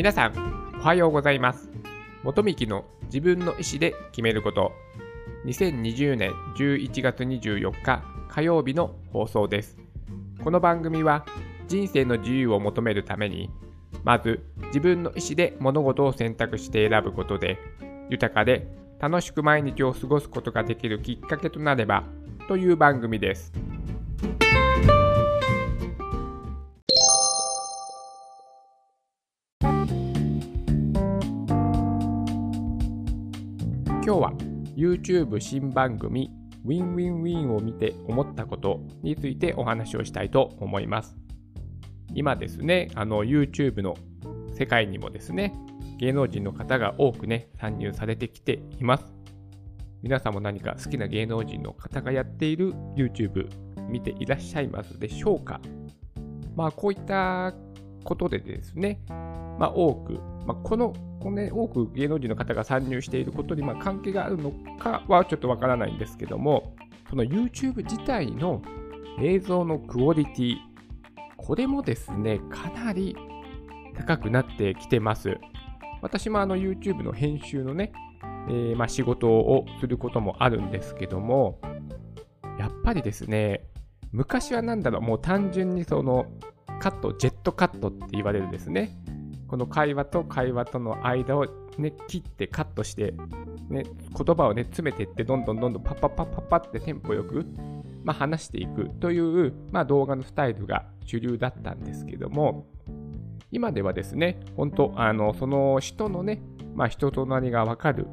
皆さん、おはようございます。元幹の自分の意思で決めること。2020年11月24日火曜日の放送です。この番組は人生の自由を求めるために、まず自分の意思で物事を選択して選ぶことで、豊かで楽しく毎日を過ごすことができるきっかけとなればという番組です。今日は YouTube 新番組 Win-Win-Win を見て思ったことについてお話をしたいと思います。今ですね、あの YouTube の世界にもですね、芸能人の方が多くね、参入されてきています。皆さんも何か好きな芸能人の方がやっている YouTube 見ていらっしゃいますでしょうか？まあこういったことでですね、まあ多く、まあ、このこの、ね、多く芸能人の方が参入していることにまあ関係があるのかはちょっとわからないんですけども、その YouTube 自体の映像のクオリティ、これもですね、かなり高くなってきてます。私もあの YouTube の編集のね、えーまあ、仕事をすることもあるんですけども、やっぱりですね、昔はなんだろう、もう単純にそのカット、ジェットカットって言われるですね、この会話と会話との間を、ね、切ってカットして、ね、言葉を、ね、詰めていって、どんどんどんどんパッパッパッパッパってテンポよく、まあ、話していくという、まあ、動画のスタイルが主流だったんですけども、今ではですね、本当、あのその人のね、まあ、人となりがわかる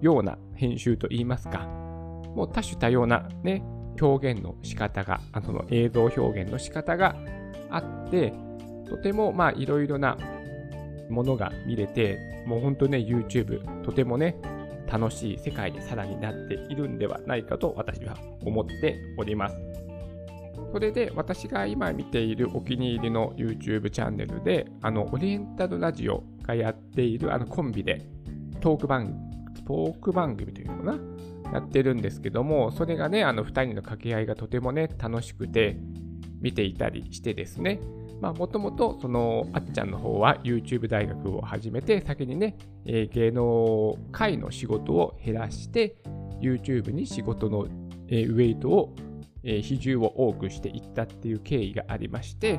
ような編集といいますか、もう多種多様な、ね、表現の仕方が、あの映像表現の仕方があって、とてもいろいろなものが見れて、もう本当ね、YouTube、とてもね、楽しい世界にさらになっているんではないかと私は思っております。それで私が今見ているお気に入りの YouTube チャンネルで、あの、オリエンタルラジオがやっているあのコンビでトーク番組、トーク番組というのかな？やってるんですけども、それがね、あの2人の掛け合いがとてもね、楽しくて見ていたりしてですね、もともと、その、あっちゃんの方は YouTube 大学を始めて、先にね、えー芸能界の仕事を減らして、YouTube に仕事の、えーウェイトを、えー比重を多くしていったっていう経緯がありまして、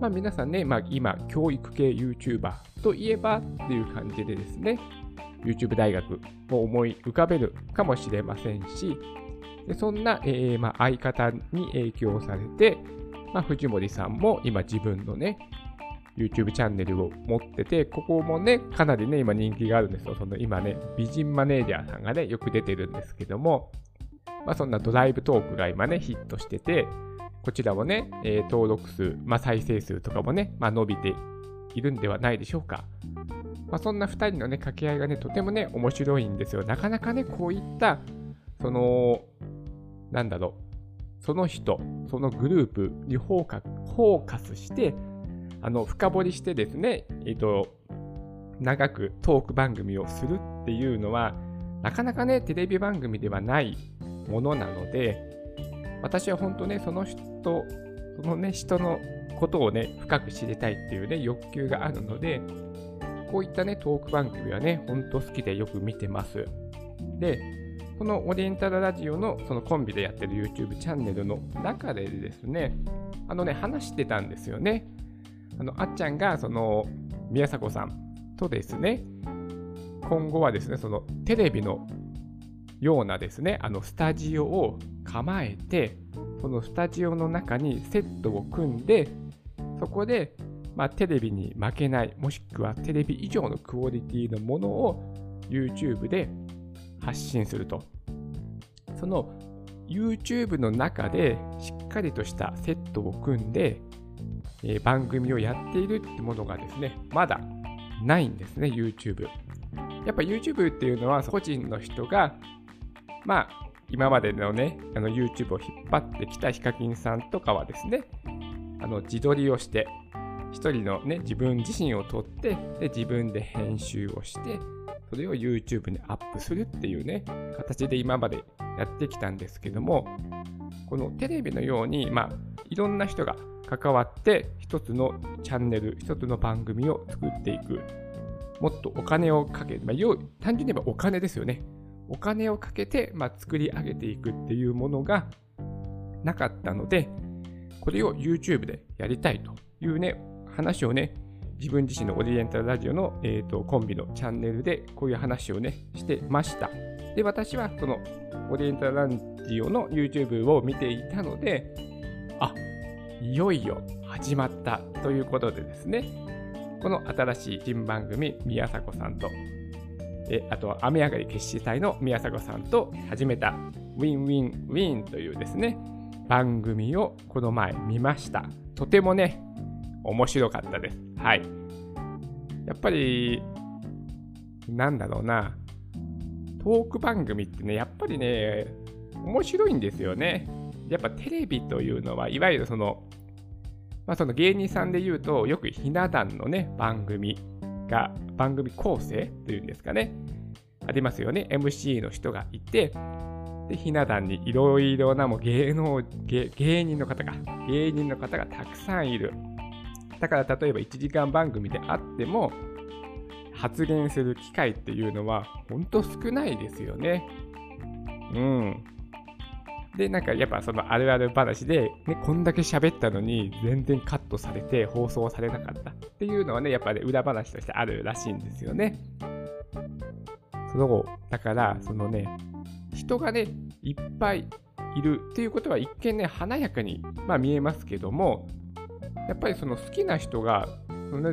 まあ、皆さんね、まあ、今、教育系 YouTuber といえばっていう感じでですね、YouTube 大学を思い浮かべるかもしれませんし、でそんな、えーまあ、相方に影響されて、まあ、藤森さんも今自分のね、YouTube チャンネルを持ってて、ここもね、かなりね、今人気があるんですよ。その今ね、美人マネージャーさんがね、よく出てるんですけども、まあ、そんなドライブトークが今ね、ヒットしてて、こちらもね、えー登録数、まあ、再生数とかもね、まあ、伸びているんではないでしょうか。まあ、そんな2人のね、掛け合いがね、とてもね、面白いんですよ。なかなかね、こういった、その、なんだろう、その人、そのグループにフォーカフォーカスして、あの、深掘りしてですね、えっ、と、長くトーク番組をするっていうのは、なかなかね、テレビ番組ではないものなので、私は本当ね、その人、そのね、人のことをね、深く知りたいっていうね、欲求があるので、こういったね、トーク番組はね、本当好きでよく見てます。で、このオリエンタルラジオのそのコンビでやってる YouTube チャンネルの中でですね、あのね、話してたんですよね。あの、あっちゃんが、その、宮迫さんとですね、今後はですね、そのテレビのようなですね、あのスタジオを構えて、そのスタジオの中にセットを組んで、そこで、まあ、テレビに負けない、もしくはテレビ以上のクオリティのものを YouTube で発信すると。その YouTube の中でしっかりとしたセットを組んで、えー番組をやっているってものがですね、まだないんですね、YouTube。やっぱ YouTube っていうのは個人の人が、まあ、今までのね、あの YouTube を引っ張ってきたヒカキンさんとかはですね、あの自撮りをして、一人のね、自分自身を撮って、で、自分で編集をして、それを YouTube にアップするっていうね、形で今までやってきたんですけども、このテレビのように、まあ、いろんな人が関わって一つのチャンネル、一つの番組を作っていく。もっとお金をかけ、まあ、単純に言えばお金ですよね。お金をかけて、まあ、作り上げていくっていうものがなかったので、これを YouTube でやりたいというね、話をね、自分自身のオリエンタルラジオの、えーと、コンビのチャンネルでこういう話をね、してました。で、私はそのオリエンタルラジオの YouTube を見ていたので、あ、いよいよ始まったということでですね、この新しい新番組、宮迫さんと、えあとは雨上がり決死隊の宮迫さんと始めた Win Win Wiiin というですね、番組をこの前見ました。とてもね、面白かったです。はい。やっぱり、なんだろうな、トーク番組ってね、やっぱりね、面白いんですよね。やっぱテレビというのは、いわゆるその、まあ、その芸人さんで言うと、よくひな壇のね、番組が、番組構成というんですかね、ありますよね。MC の人がいて、で、ひな壇にいろいろなもう芸能芸、芸人の方が、芸人の方がたくさんいる。だから例えば1時間番組であっても、発言する機会っていうのは、ほんと少ないですよね。うん。で、なんかやっぱそのあるある話で、ね、こんだけ喋ったのに全然カットされて放送されなかったっていうのはね、やっぱ、ね、裏話としてあるらしいんですよね。その後だから、そのね、人がね、いっぱいいるっていうことは一見ね、華やかに、まあ、見えますけども、やっぱりその好きな人が、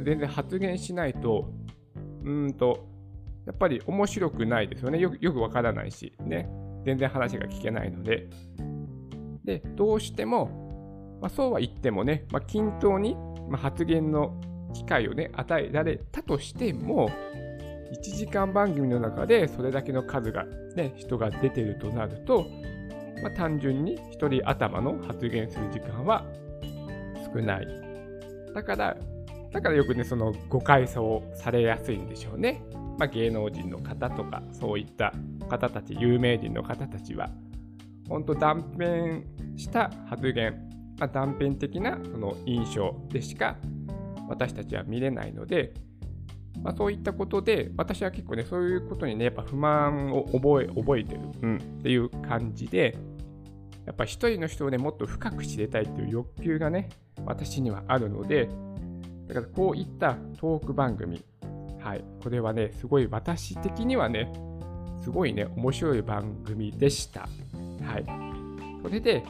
全然発言しないと、うんと、やっぱり面白くないですよね。よくよくわからないし、ね。全然話が聞けないので。で、どうしても、まあ、そうは言ってもね、まあ、均等に、発言の機会をね、与えられたとしても、1時間番組の中でそれだけの数が、ね、人が出てるとなると、まあ、単純に1人頭の発言する時間は少ない。だから、だからよくね、その誤解想されやすいんでしょうね。まあ、芸能人の方とか、そういった方たち、有名人の方たちは、本当断片した発言、まあ、断片的なその印象でしか私たちは見れないので、まあ、そういったことで、私は結構ね、そういうことにね、やっぱ不満を覚え覚えてる、うん、っていう感じで、やっぱ一人の人をね、もっと深く知りたいっていう欲求がね、私にはあるので、だからこういったトーク番組、はい、これはね、すごい私的にはね、すごいね、面白い番組でした。はい。それで、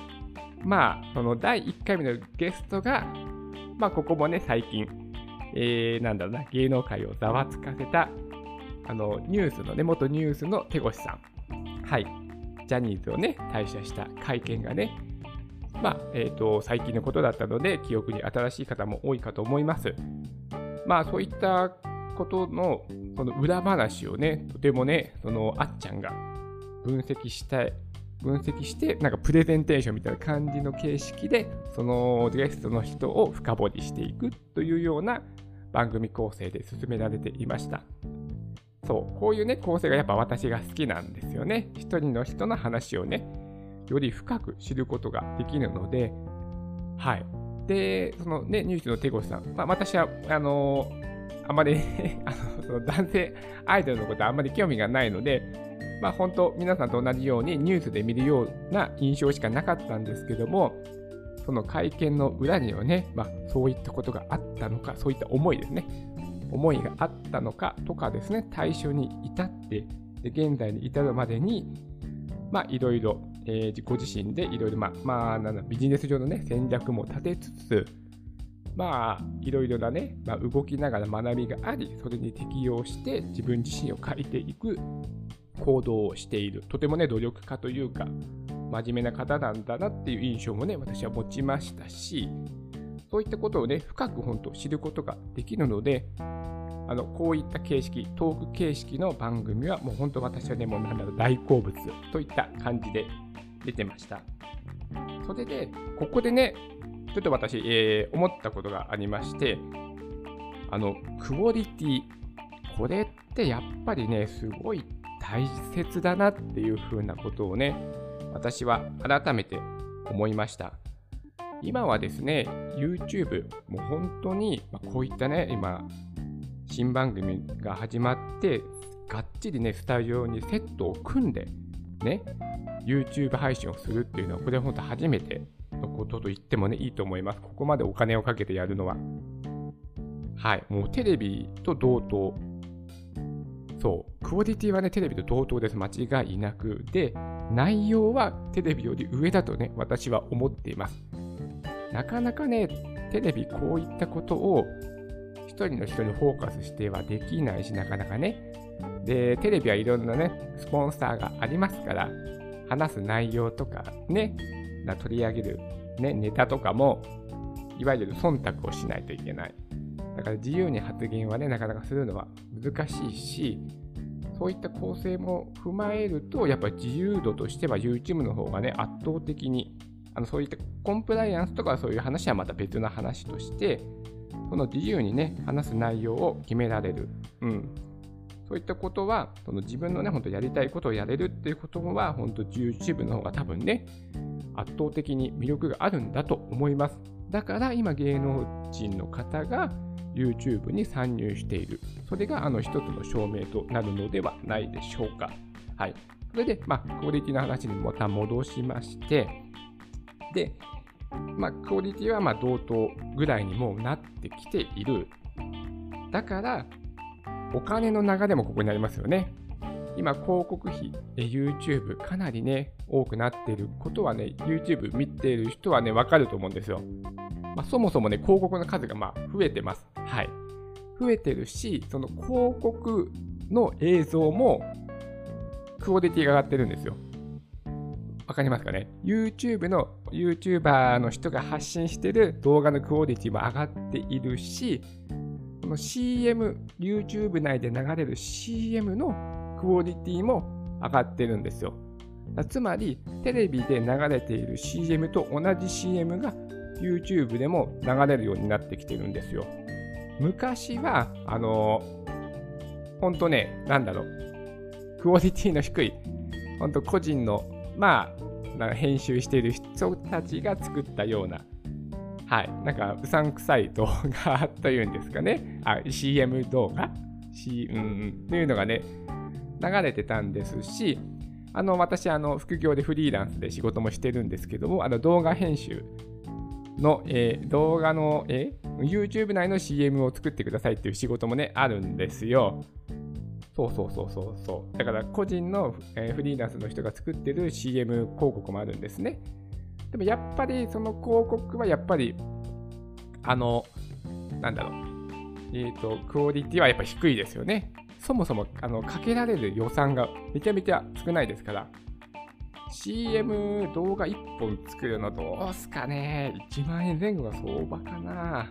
まあ、その第1回目のゲストが、まあ、ここもね、最近、えー、なんだろうな、芸能界をざわつかせた、あの、ニュースのね、元ニュースの手越さん。はい。ジャニーズをね、退社した会見がね、まあ、えっ、ー、と、最近のことだったので、記憶に新しい方も多いかと思います。まあ、そういったことの、その裏話をね、とてもね、その、あっちゃんが分析したい、分析して、なんかプレゼンテーションみたいな感じの形式で、そのゲストの人を深掘りしていくというような番組構成で進められていました。そう、こういうね、構成がやっぱ私が好きなんですよね。一人の人の話をね、より深く知ることができるので、はい。で、そのね、ニュースの手越さん、まあ、私は、あのー、あまり あのその男性アイドルのことはあんまり興味がないので、まあ本当、皆さんと同じようにニュースで見るような印象しかなかったんですけども、その会見の裏にはね、まあ、そういったことがあったのか、そういった思いですね。思いがあったのかとかですね、対象に至って、現在に至るまでに、いろいろ、ご自身でいろいろ、ビジネス上のね、戦略も立てつつ、いろいろなね、まあ、動きながら学びがあり、それに適応して自分自身を変えていく行動をしている。とてもね、努力家というか、真面目な方なんだなっていう印象もね、私は持ちましたし、そういったことをね、深く本当知ることができるので、あのこういった形式、トーク形式の番組はもう本当私はね、もうなんだろう、大好物といった感じで出てました。それで、ここでね、ちょっと私、えー、思ったことがありまして、あの、クオリティ、これってやっぱりね、すごい大切だなっていうふうなことをね、私は改めて思いました。今はですね、YouTube、もう本当に、まあ、こういったね、今、新番組が始まって、がっちりね、スタジオにセットを組んで、ね、YouTube 配信をするっていうのは、これは本当初めてのことと言ってもね、いいと思います。ここまでお金をかけてやるのは。はい、もうテレビと同等。そう、クオリティはね、テレビと同等です。間違いなく。で、内容はテレビより上だとね、私は思っています。なかなかね、テレビこういったことを一人の人にフォーカスしてはできないし、なかなかね。で、テレビはいろんなね、スポンサーがありますから、話す内容とかね、取り上げる、ね、ネタとかも、いわゆる忖度をしないといけない。だから自由に発言はね、なかなかするのは難しいし、そういった構成も踏まえると、やっぱり自由度としては YouTube の方がね、圧倒的に、あのそういったコンプライアンスとかそういう話はまた別の話として、その自由にね、話す内容を決められる。うん。そういったことは、その自分のね、本当やりたいことをやれるっていうことは、本当 YouTube の方が多分ね、圧倒的に魅力があるんだと思います。だから今芸能人の方が YouTube に参入している。それがあの一つの証明となるのではないでしょうか。はい。それで、まあ、クオリティの話にまた戻しまして、で、まあ、クオリティはま同等ぐらいにもうなってきている。だから、お金の流れもここになりますよね。今、広告費、YouTube かなりね、多くなっていることはね、YouTube 見ている人はね、わかると思うんですよ。まあ、そもそもね、広告の数がま増えてます。はい。増えてるし、その広告の映像もクオリティが上がってるんですよ。わかりますかね ?YouTube の YouTuber の人が発信してる動画のクオリティも上がっているし、この CM、YouTube 内で流れる CM のクオリティも上がってるんですよ。つまり、テレビで流れている CM と同じ CM が YouTube でも流れるようになってきてるんですよ。昔は、あのー、ほんとね、なんだろう、クオリティの低い、ほんと個人のまあ、なんか編集している人たちが作ったような、はい、なんかうさんくさい動画というんですかね、あ CM 動画、C うん、っていうのがね、流れてたんですし、あの私あの、副業でフリーランスで仕事もしてるんですけども、あの動画編集の、えー、動画の、え YouTube 内の CM を作ってくださいっていう仕事もね、あるんですよ。そうそうそうそうそう。だから個人の、え、フリーランスの人が作ってる CM 広告もあるんですね。でもやっぱりその広告はやっぱり、あの、なんだろう。えっ、ー、と、クオリティはやっぱ低いですよね。そもそもあのかけられる予算がめちゃめちゃ少ないですから、CM 動画1本作るのどうすかね ?1 万円前後が相場かな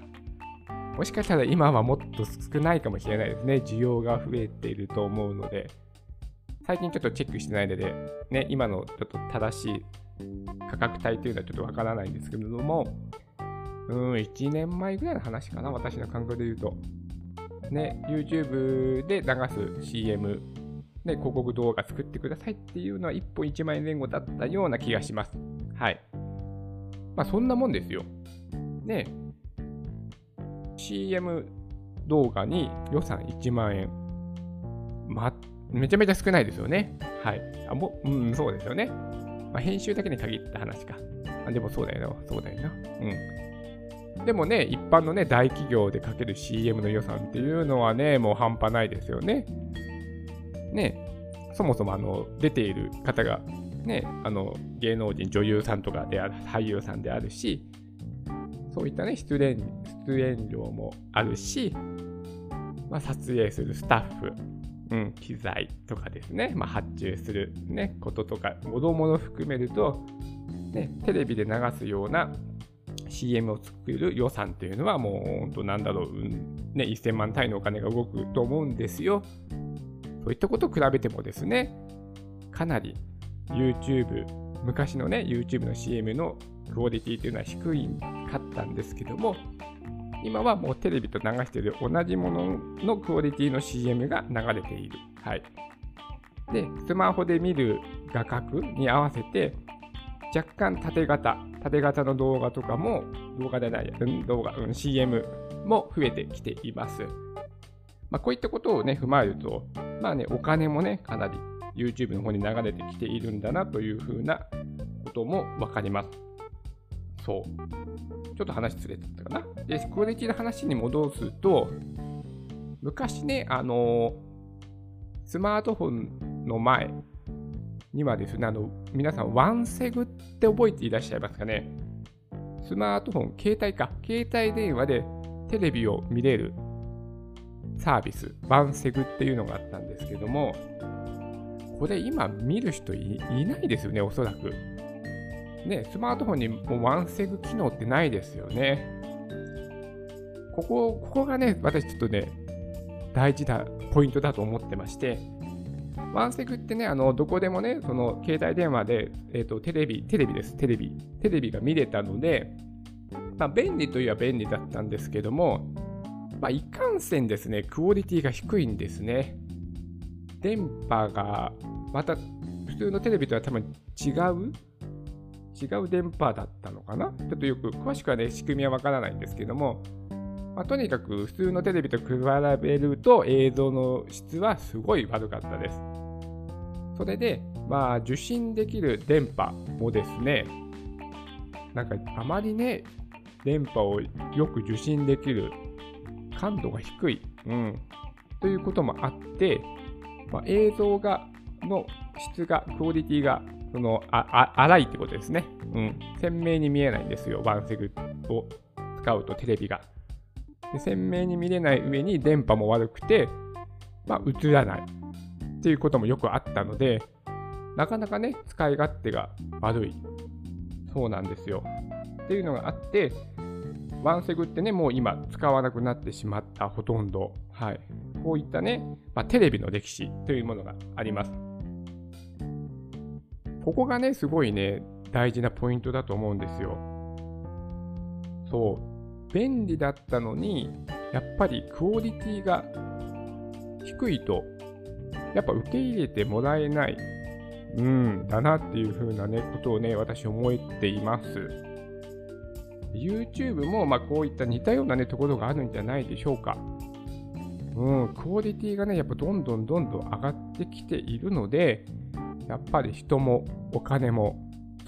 もしかしたら今はもっと少ないかもしれないですね。需要が増えていると思うので、最近ちょっとチェックしてないので、ね、今のちょっと正しい価格帯というのはちょっとわからないんですけれども、うん、1年前ぐらいの話かな、私の感覚で言うと。ね、YouTube で流す CM、ね、広告動画作ってくださいっていうのは1本1万円前後だったような気がします。はい。まあそんなもんですよ。ね、CM 動画に予算1万円。ま、めちゃめちゃ少ないですよね。はい。あ、もうん、そうですよね。まあ、編集だけに限った話か。あでもそうだよな。そうだよな。うん。でもね、一般のね、大企業でかける CM の予算っていうのはね、もう半端ないですよね。ね、そもそもあの出ている方が、ね、あの芸能人、女優さんとかである、俳優さんであるし、そういったね、出演出演料もあるし、まあ、撮影するスタッフ、うん、機材とかですね、まあ、発注する、ね、こととか、もろもろ含めると、ね、テレビで流すような CM を作る予算っていうのはもう本当なんだろう、ね、1000万単位のお金が動くと思うんですよ。そういったことを比べてもですね、かなり YouTube、昔のね、YouTube の CM のクオリティというのは低いかったんですけども、今はもうテレビと流している同じもののクオリティの CM が流れている。はい。で、スマホで見る画角に合わせて、若干縦型、縦型の動画とかも、動画でない、うん、動画、うん、CM も増えてきています。まあ、こういったことをね、踏まえると、まあね、お金もね、かなり YouTube の方に流れてきているんだなというふうなこともわかります。そう。ちょっと話ずれちゃったかな。で、クオリティの話に戻すと、昔ね、あのスマートフォンの前にはですね、あの、皆さん、ワンセグって覚えていらっしゃいますかねスマートフォン、携帯か、携帯電話でテレビを見れるサービス、ワンセグっていうのがあったんですけども、これ今見る人いないですよね、おそらく。ね、スマートフォンにもワンセグ機能ってないですよね。ここ、ここがね、私ちょっとね、大事なポイントだと思ってまして、ワンセグってね、あの、どこでもね、その、携帯電話で、えっ、ー、と、テレビ、テレビです、テレビ。テレビが見れたので、まあ、便利といえば便利だったんですけども、まあ、いかんせんですね、クオリティが低いんですね。電波が、また、普通のテレビとは多分違う違う電波だったのかな？ちょっとよく詳しくはね、仕組みはわからないんですけども、まあ、とにかく普通のテレビと比べると映像の質はすごい悪かったです。それで、まあ、受信できる電波もですね、なんかあまりね、電波をよく受信できる感度が低い、うん、ということもあって、まあ、映像がの質が、クオリティがそのああ荒いってことですね、うん。鮮明に見えないんですよ、ワンセグを使うとテレビが。で鮮明に見れない上に電波も悪くて、まあ、映らないっていうこともよくあったので、なかなかね、使い勝手が悪い。そうなんですよ。っていうのがあって、ワンセグってね、もう今使わなくなってしまった、ほとんど。はい。こういったね、まあ、テレビの歴史というものがあります。ここがね、すごいね、大事なポイントだと思うんですよ。そう。便利だったのに、やっぱりクオリティが低いと、やっぱ受け入れてもらえない、うん、だなっていう風なね、ことをね、私思っています。YouTube も、ま、こういった似たようなね、ところがあるんじゃないでしょうか。うん、クオリティがね、やっぱどんどんどんどん上がってきているので、やっぱり人もお金も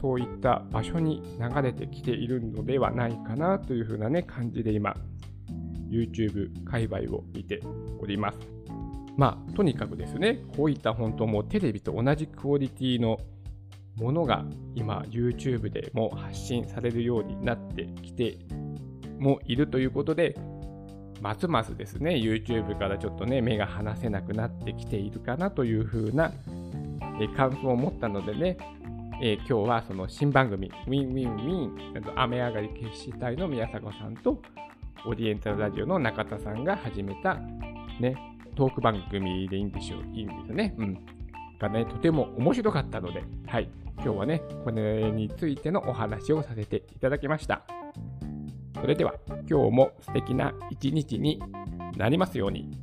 そういった場所に流れてきているのではないかなというふうなね感じで今 YouTube 界隈を見ております。まあとにかくですねこういった本当もテレビと同じクオリティのものが今 YouTube でも発信されるようになってきてもいるということでますますですね YouTube からちょっとね目が離せなくなってきているかなというふうなえ感想を持ったのでね、えー、今日はその新番組、 Win Win Wiiin、雨上がり決死隊の宮迫さんと、オリエンタルラジオの中田さんが始めた、ね、トーク番組でいいんでしょう、いいんですよね。うん。がね、とても面白かったので、はい。今日はね、これについてのお話をさせていただきました。それでは、今日も素敵な一日になりますように。